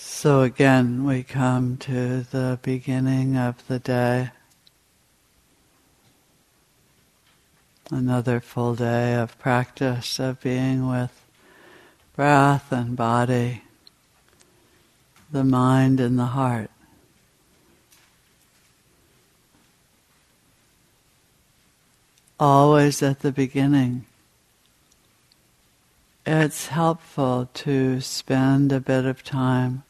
So again, we come to the beginning of the day. Another full day of practice of being with breath and body, the mind and the heart. Always at the beginning, it's helpful to spend a bit of time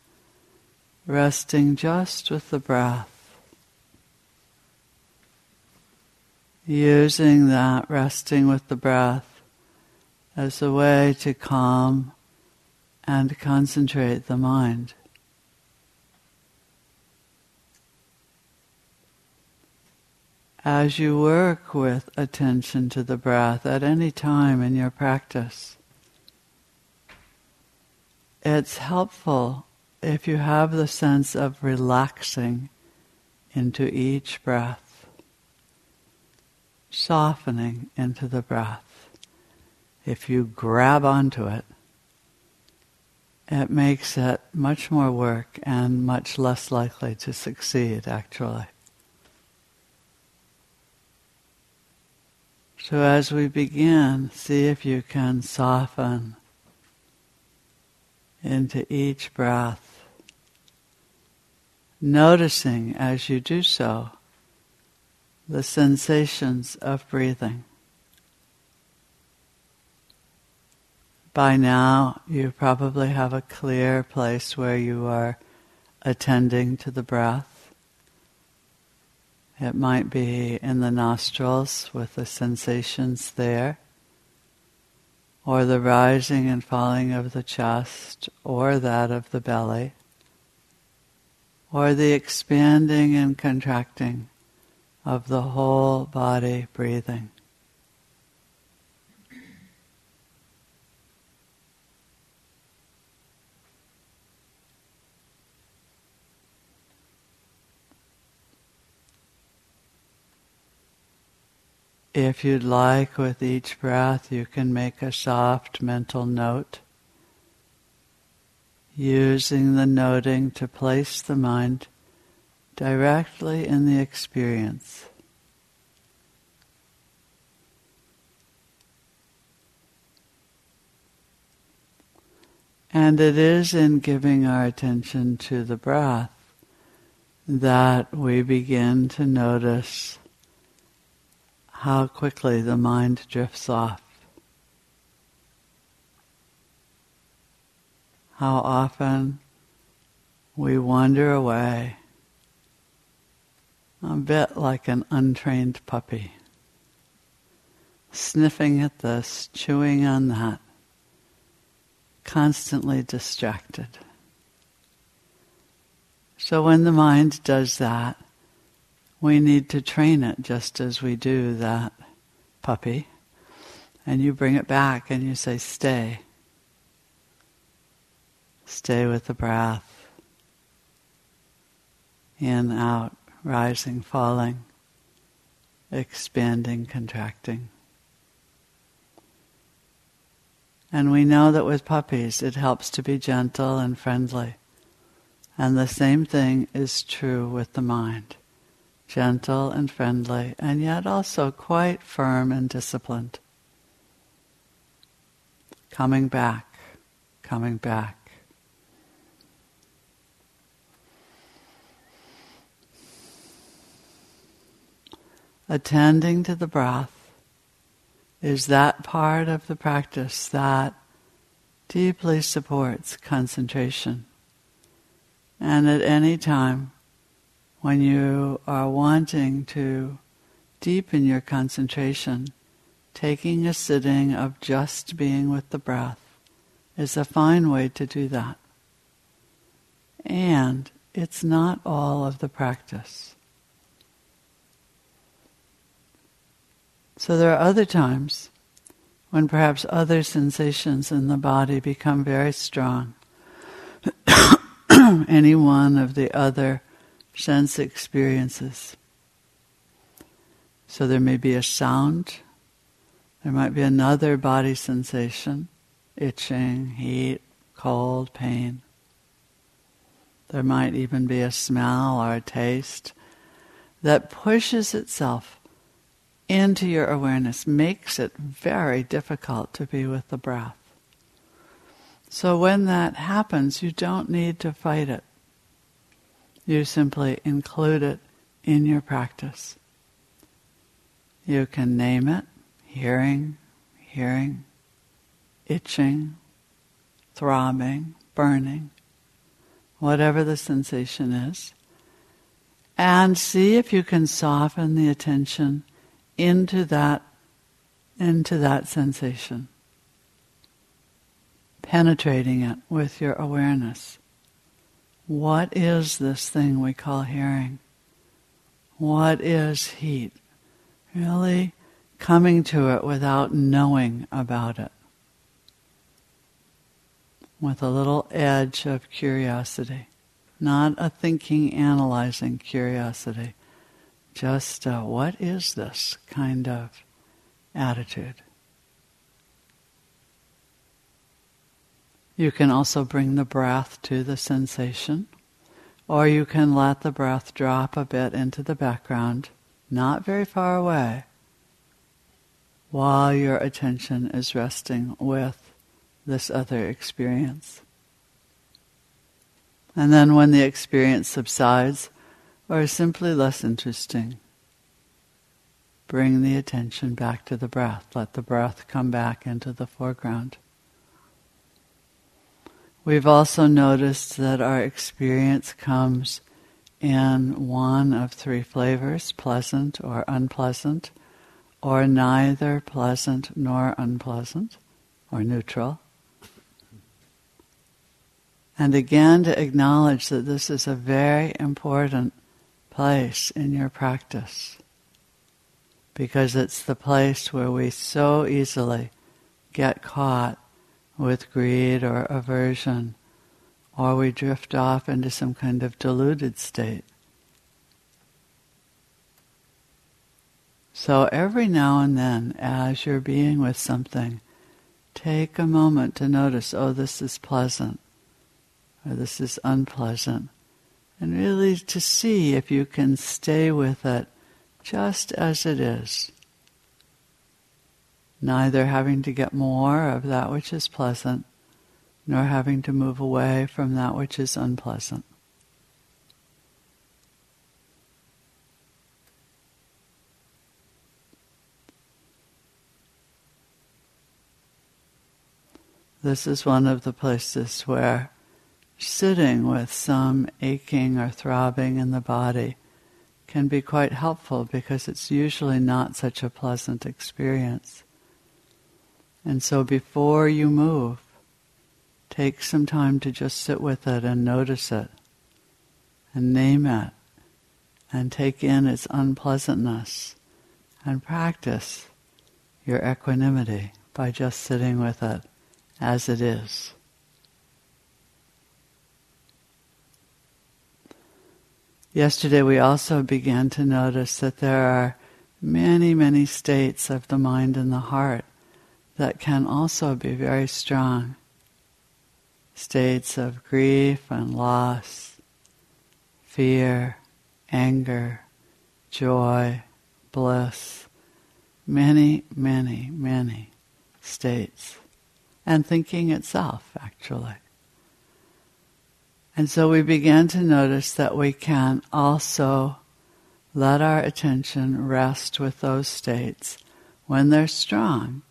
resting just with the breath. Using that resting with the breath as a way to calm and concentrate the mind. As you work with attention to the breath at any time in your practice, it's helpful if you have the sense of relaxing into each breath, softening into the breath, if you grab onto it, it makes it much more work and much less likely to succeed, actually. So, as we begin, see if you can soften into each breath noticing as you do so the sensations of breathing. By now, you probably have a clear place where you are attending to the breath. It might be in the nostrils with the sensations there, or the rising and falling of the chest, or that of the belly or the expanding and contracting of the whole body breathing. If you'd like, with each breath, you can make a soft mental note using the noting to place the mind directly in the experience. And it is in giving our attention to the breath that we begin to notice how quickly the mind drifts off. How often we wander away a bit like an untrained puppy, sniffing at this, chewing on that, constantly distracted. So when the mind does that, we need to train it just as we do that puppy. And you bring it back and you say, stay. Stay with the breath. In, out, rising, falling, expanding, contracting. And we know that with puppies it helps to be gentle and friendly. And the same thing is true with the mind. Gentle and friendly, and yet also quite firm and disciplined. Coming back, coming back. Attending to the breath is that part of the practice that deeply supports concentration. And at any time when you are wanting to deepen your concentration, taking a sitting of just being with the breath is a fine way to do that. And it's not all of the practice. So there are other times when perhaps other sensations in the body become very strong. Any one of the other sense experiences. So there may be a sound, there might be another body sensation, itching, heat, cold, pain. There might even be a smell or a taste that pushes itself into your awareness, makes it very difficult to be with the breath. So when that happens, you don't need to fight it. You simply include it in your practice. You can name it hearing, hearing, itching, throbbing, burning, whatever the sensation is. And see if you can soften the attention into that, into that sensation. Penetrating it with your awareness. What is this thing we call hearing? What is heat? Really coming to it without knowing about it. With a little edge of curiosity. Not a thinking, analyzing curiosity. Just a, what is this kind of attitude? You can also bring the breath to the sensation, or you can let the breath drop a bit into the background, not very far away, while your attention is resting with this other experience. And then when the experience subsides or simply less interesting, bring the attention back to the breath. Let the breath come back into the foreground. We've also noticed that our experience comes in one of three flavors pleasant or unpleasant, or neither pleasant nor unpleasant, or neutral. And again, to acknowledge that this is a very important place in your practice because it's the place where we so easily get caught with greed or aversion, or we drift off into some kind of deluded state. So every now and then, as you're being with something, take a moment to notice, oh, this is pleasant or this is unpleasant. And really to see if you can stay with it just as it is. Neither having to get more of that which is pleasant, nor having to move away from that which is unpleasant. This is one of the places where sitting with some aching or throbbing in the body can be quite helpful because it's usually not such a pleasant experience. And so before you move, take some time to just sit with it and notice it and name it and take in its unpleasantness and practice your equanimity by just sitting with it as it is. Yesterday we also began to notice that there are many, many states of the mind and the heart that can also be very strong. States of grief and loss, fear, anger, joy, bliss, many, many, many states. And thinking itself, actually. And so we began to notice that we can also let our attention rest with those states when they're strong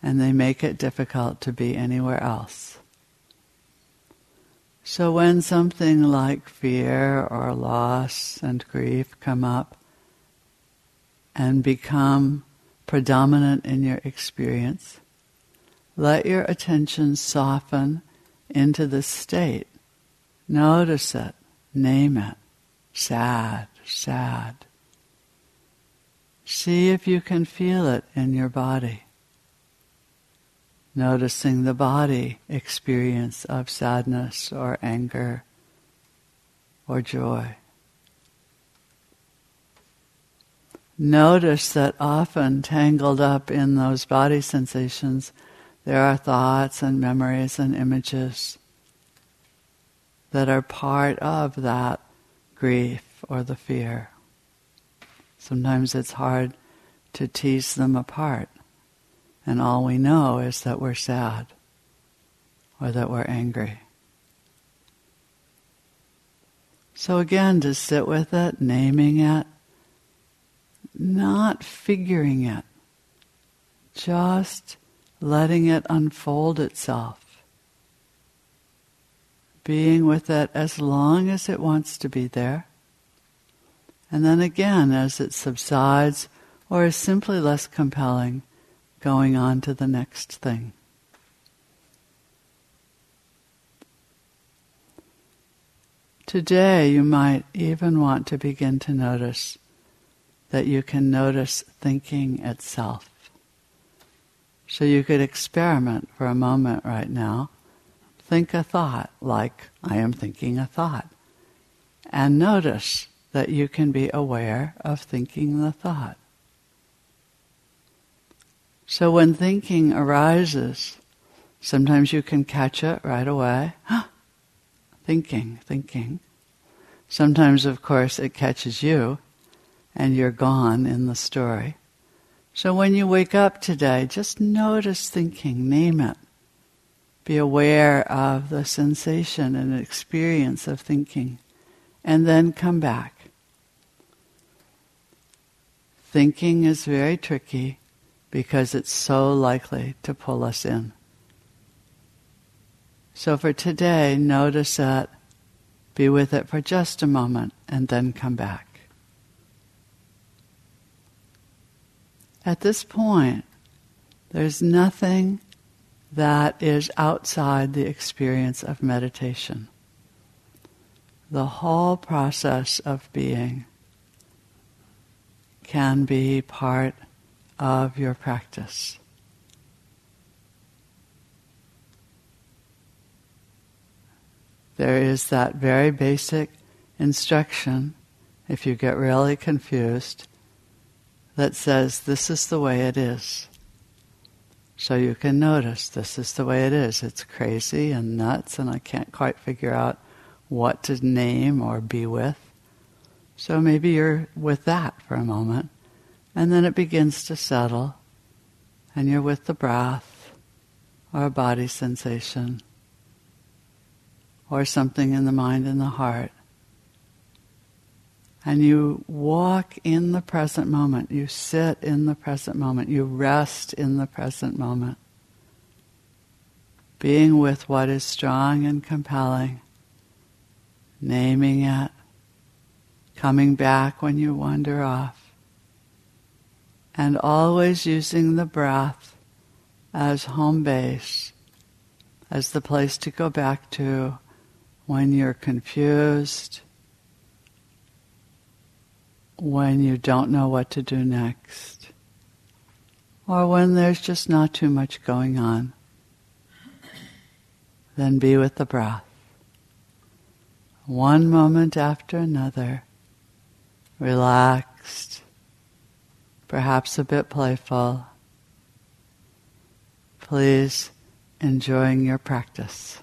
and they make it difficult to be anywhere else. So when something like fear or loss and grief come up and become predominant in your experience, let your attention soften into the state Notice it. Name it. Sad, sad. See if you can feel it in your body. Noticing the body experience of sadness or anger or joy. Notice that often tangled up in those body sensations, there are thoughts and memories and images that are part of that grief or the fear. Sometimes it's hard to tease them apart, and all we know is that we're sad or that we're angry. So again, to sit with it, naming it, not figuring it, just letting it unfold itself. Being with it as long as it wants to be there. And then again, as it subsides or is simply less compelling, going on to the next thing. Today, you might even want to begin to notice that you can notice thinking itself. So you could experiment for a moment right now. Think a thought like, I am thinking a thought. And notice that you can be aware of thinking the thought. So when thinking arises, sometimes you can catch it right away. thinking, thinking. Sometimes, of course, it catches you and you're gone in the story. So when you wake up today, just notice thinking, name it. Be aware of the sensation and experience of thinking, and then come back. Thinking is very tricky because it's so likely to pull us in. So for today, notice that, be with it for just a moment, and then come back. At this point, there's nothing that is outside the experience of meditation. The whole process of being can be part of your practice. There is that very basic instruction, if you get really confused, that says this is the way it is. So you can notice this is the way it is. It's crazy and nuts, and I can't quite figure out what to name or be with. So maybe you're with that for a moment, and then it begins to settle, and you're with the breath or a body sensation or something in the mind and the heart and you walk in the present moment. You sit in the present moment. You rest in the present moment. Being with what is strong and compelling, naming it, coming back when you wander off, and always using the breath as home base, as the place to go back to when you're confused when you don't know what to do next, or when there's just not too much going on, then be with the breath. One moment after another, relaxed, perhaps a bit playful. Please enjoying your practice.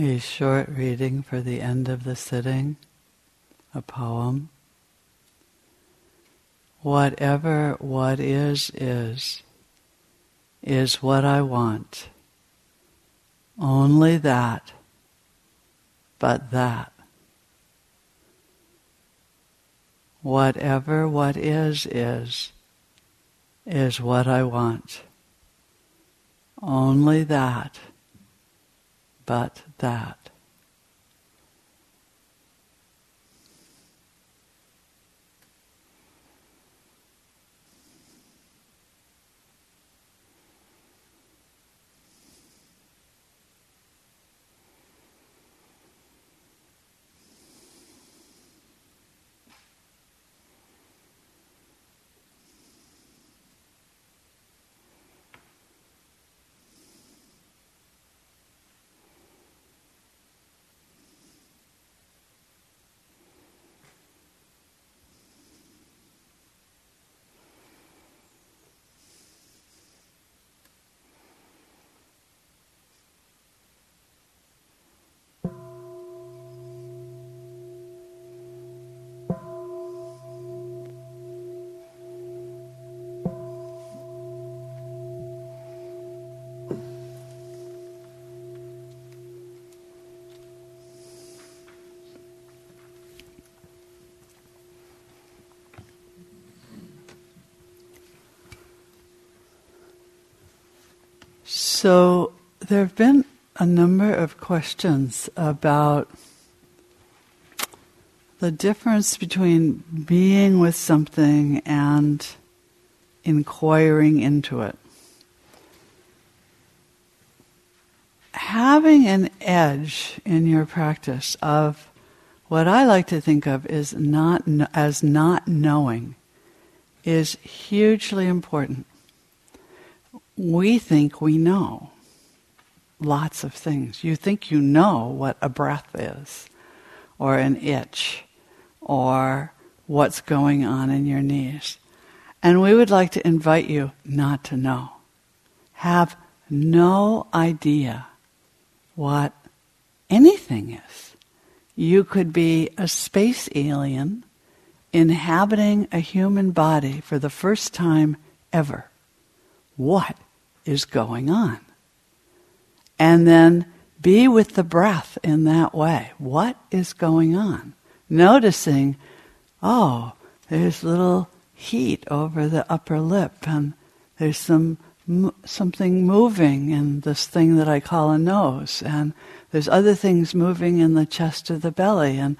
A short reading for the end of the sitting, a poem. Whatever what is, is, is what I want. Only that, but that. Whatever what is, is, is what I want. Only that, but that. So there have been a number of questions about the difference between being with something and inquiring into it. Having an edge in your practice of what I like to think of is not as not knowing is hugely important we think we know lots of things. You think you know what a breath is, or an itch, or what's going on in your knees. And we would like to invite you not to know. Have no idea what anything is. You could be a space alien inhabiting a human body for the first time ever. What is going on. And then be with the breath in that way. What is going on? Noticing, oh, there's little heat over the upper lip, and there's some something moving in this thing that I call a nose, and there's other things moving in the chest of the belly, and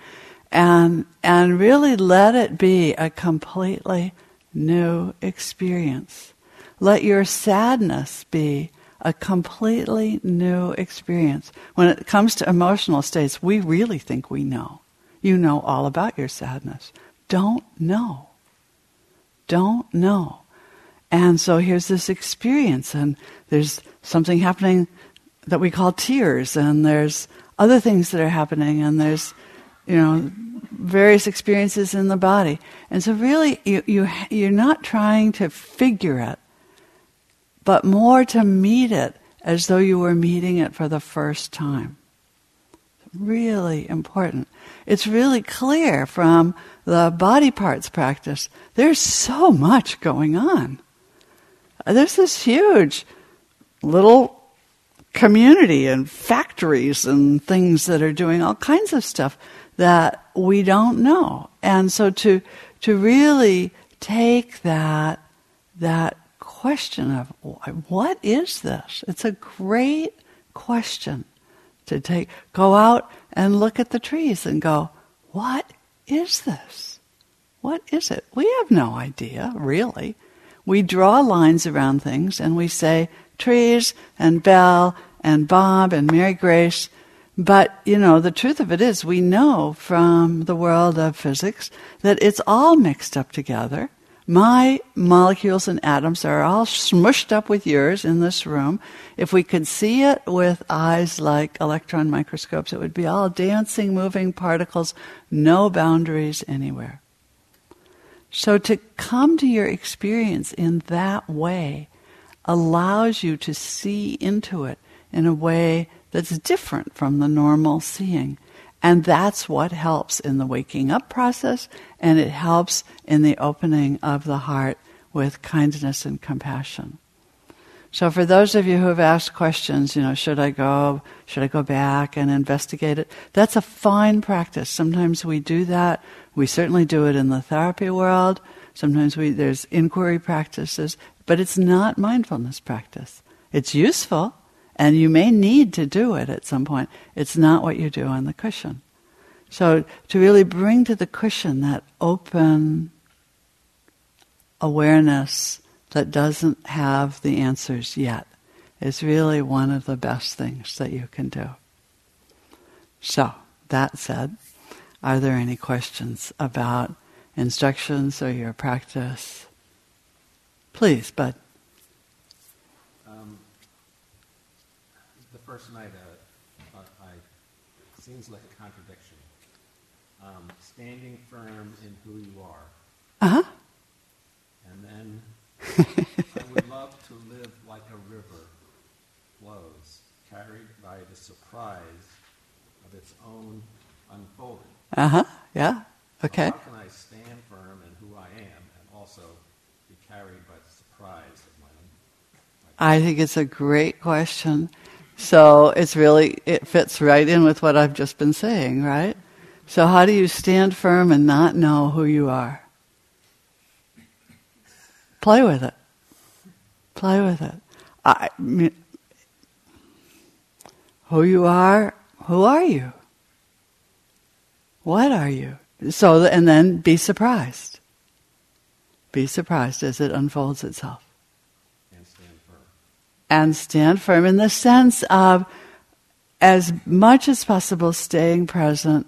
and and really let it be a completely new experience. Let your sadness be a completely new experience. When it comes to emotional states, we really think we know. You know all about your sadness. Don't know. Don't know. And so here's this experience, and there's something happening that we call tears, and there's other things that are happening, and there's, you know, various experiences in the body. And so really, you, you, you're not trying to figure it but more to meet it as though you were meeting it for the first time. Really important. It's really clear from the body parts practice. There's so much going on. There's this huge little community and factories and things that are doing all kinds of stuff that we don't know. And so to to really take that that question of what is this? It's a great question to take. Go out and look at the trees and go, what is this? What is it? We have no idea, really. We draw lines around things and we say trees and Bell and Bob and Mary Grace. But, you know, the truth of it is we know from the world of physics that it's all mixed up together my molecules and atoms are all smushed up with yours in this room. If we could see it with eyes like electron microscopes, it would be all dancing, moving particles, no boundaries anywhere. So to come to your experience in that way allows you to see into it in a way that's different from the normal seeing. And that's what helps in the waking up process, and it helps in the opening of the heart with kindness and compassion. So for those of you who have asked questions, you know, should I go, should I go back and investigate it? That's a fine practice. Sometimes we do that. We certainly do it in the therapy world. Sometimes we, there's inquiry practices, but it's not mindfulness practice. It's useful, and you may need to do it at some point. It's not what you do on the cushion. So to really bring to the cushion that open awareness that doesn't have the answers yet is really one of the best things that you can do. So, that said, are there any questions about instructions or your practice? Please, Bud. First night, uh, uh, I, seems like a contradiction. Um, standing firm in who you are. Uh huh. And then I would love to live like a river flows, carried by the surprise of its own unfolding. Uh huh. Yeah. Okay. So how can I stand firm in who I am and also be carried by the surprise of my own? I think it's a great question. So it's really, it fits right in with what I've just been saying, right? So how do you stand firm and not know who you are? Play with it. Play with it. I, who you are, who are you? What are you? So, and then be surprised. Be surprised as it unfolds itself and stand firm in the sense of as much as possible staying present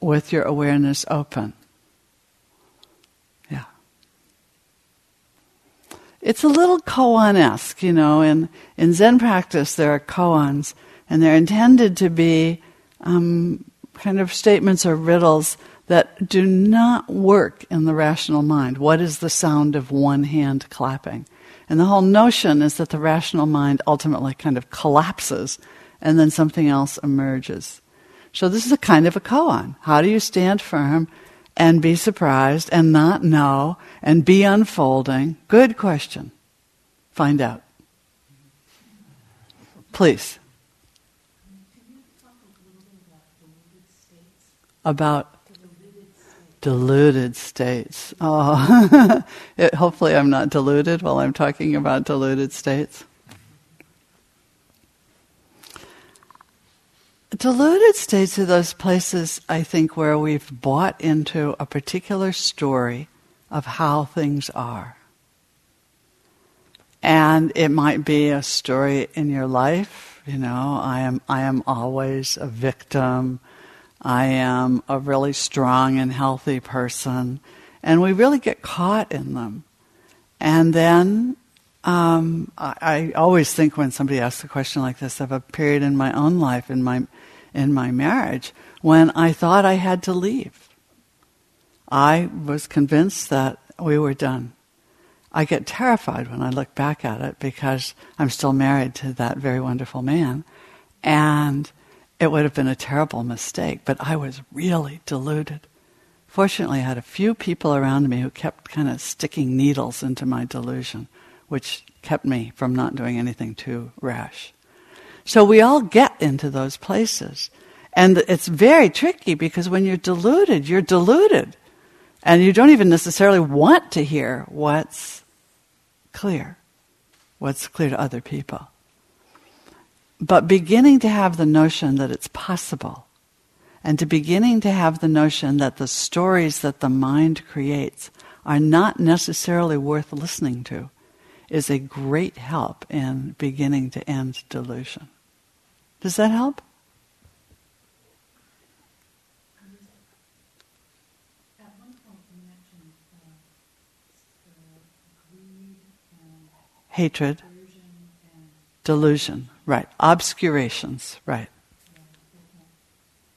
with your awareness open. Yeah. It's a little koan esque, you know. In, in Zen practice, there are koans, and they're intended to be um, kind of statements or riddles that do not work in the rational mind. What is the sound of one hand clapping? And the whole notion is that the rational mind ultimately kind of collapses and then something else emerges. So this is a kind of a koan. How do you stand firm and be surprised and not know and be unfolding? Good question. Find out. Please. About deluded states. Oh, it, hopefully, I'm not deluded while I'm talking about deluded states. Deluded states are those places, I think, where we've bought into a particular story of how things are. And it might be a story in your life, you know, I am, I am always a victim. I am a really strong and healthy person. And we really get caught in them. And then um, I, I, always think when somebody asks a question like this of a period in my own life, in my, in my marriage, when I thought I had to leave. I was convinced that we were done. I get terrified when I look back at it because I'm still married to that very wonderful man. And it would have been a terrible mistake, but I was really deluded. Fortunately, I had a few people around me who kept kind of sticking needles into my delusion, which kept me from not doing anything too rash. So we all get into those places. And it's very tricky because when you're deluded, you're deluded. And you don't even necessarily want to hear what's clear, what's clear to other people. But beginning to have the notion that it's possible, and to beginning to have the notion that the stories that the mind creates are not necessarily worth listening to, is a great help in beginning to end delusion. Does that help? Hatred, delusion. Right. Obscurations. Right.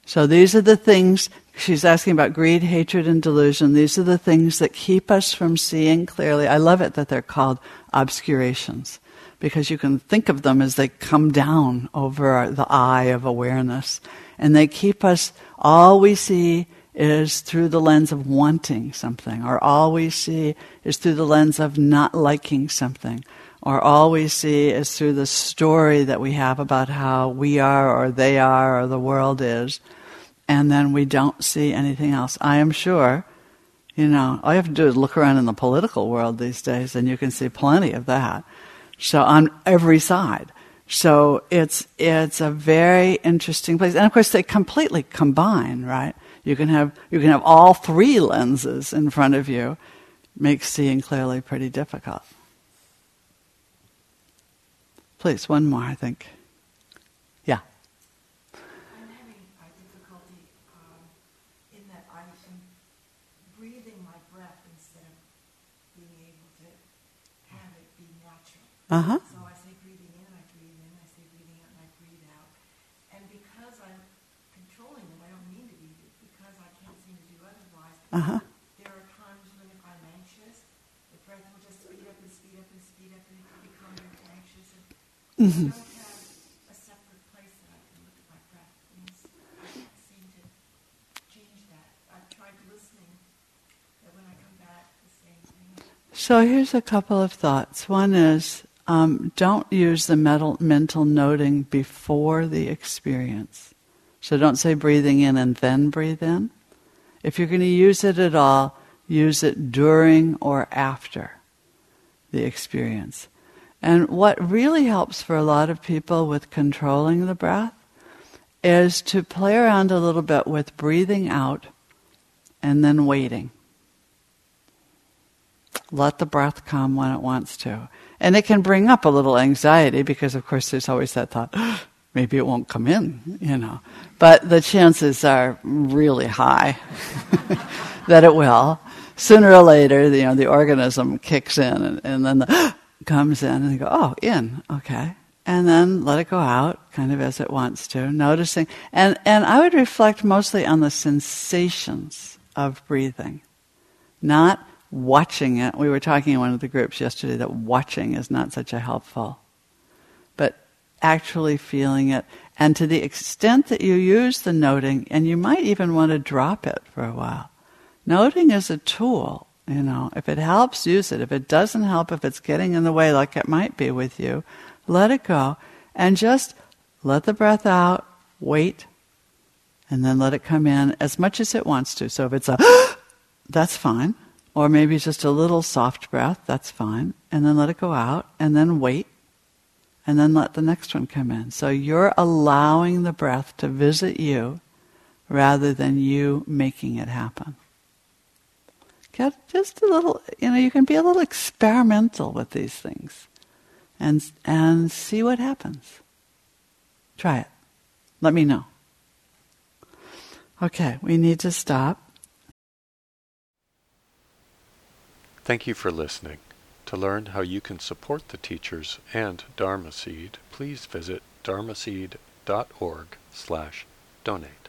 So these are the things, she's asking about greed, hatred, and delusion. These are the things that keep us from seeing clearly. I love it that they're called obscurations because you can think of them as they come down over the eye of awareness. And they keep us, all we see is through the lens of wanting something, or all we see is through the lens of not liking something, or all we see is through the story that we have about how we are, or they are, or the world is, and then we don't see anything else. I am sure, you know, all you have to do is look around in the political world these days, and you can see plenty of that. So on every side. So it's it's a very interesting place, and of course they completely combine, right? You can have you can have all three lenses in front of you, makes seeing clearly pretty difficult. Please, one more, I think. Yeah. I'm having a difficulty um, in that I am breathing my breath instead of being able to have it be natural. Uh huh. So I say breathing in, I breathe in, I say breathing out, and I breathe out. And because I'm controlling them, I don't mean to be, because I can't seem to do otherwise. Uh huh. There are times when if I'm anxious, the breath will just speed up and speed up and speed up and become more anxious. And Mm-hmm. I don't have a separate place that I can look at my breath. And it's- I can't seem to change that. I've tried listening, but when I come back, the same So here's a couple of thoughts. One is um, don't use the mental noting before the experience. So don't say breathing in and then breathe in. If you're going to use it at all, use it during or after the experience. And what really helps for a lot of people with controlling the breath is to play around a little bit with breathing out and then waiting. Let the breath come when it wants to. And it can bring up a little anxiety because, of course, there's always that thought, maybe it won't come in, you know. But the chances are really high that it will. Sooner or later, you know, the organism kicks in and, and then the comes in and go, oh, in, okay. And then let it go out, kind of as it wants to, noticing. And, and I would reflect mostly on the sensations of breathing, not watching it. We were talking in one of the groups yesterday that watching is not such a helpful, but actually feeling it. And to the extent that you use the noting, and you might even want to drop it for a while. Noting is a tool, you know. If it helps, use it. If it doesn't help, if it's getting in the way like it might be with you, let it go. And just let the breath out, wait, and then let it come in as much as it wants to. So if it's a, that's fine. Or maybe just a little soft breath, that's fine. And then let it go out, and then wait, and then let the next one come in. So you're allowing the breath to visit you rather than you making it happen. Get just a little, you know, you can be a little experimental with these things and, and see what happens. Try it. Let me know. Okay, we need to stop. Thank you for listening. To learn how you can support the teachers and Dharma Seed, please visit dharmaseed.org slash donate.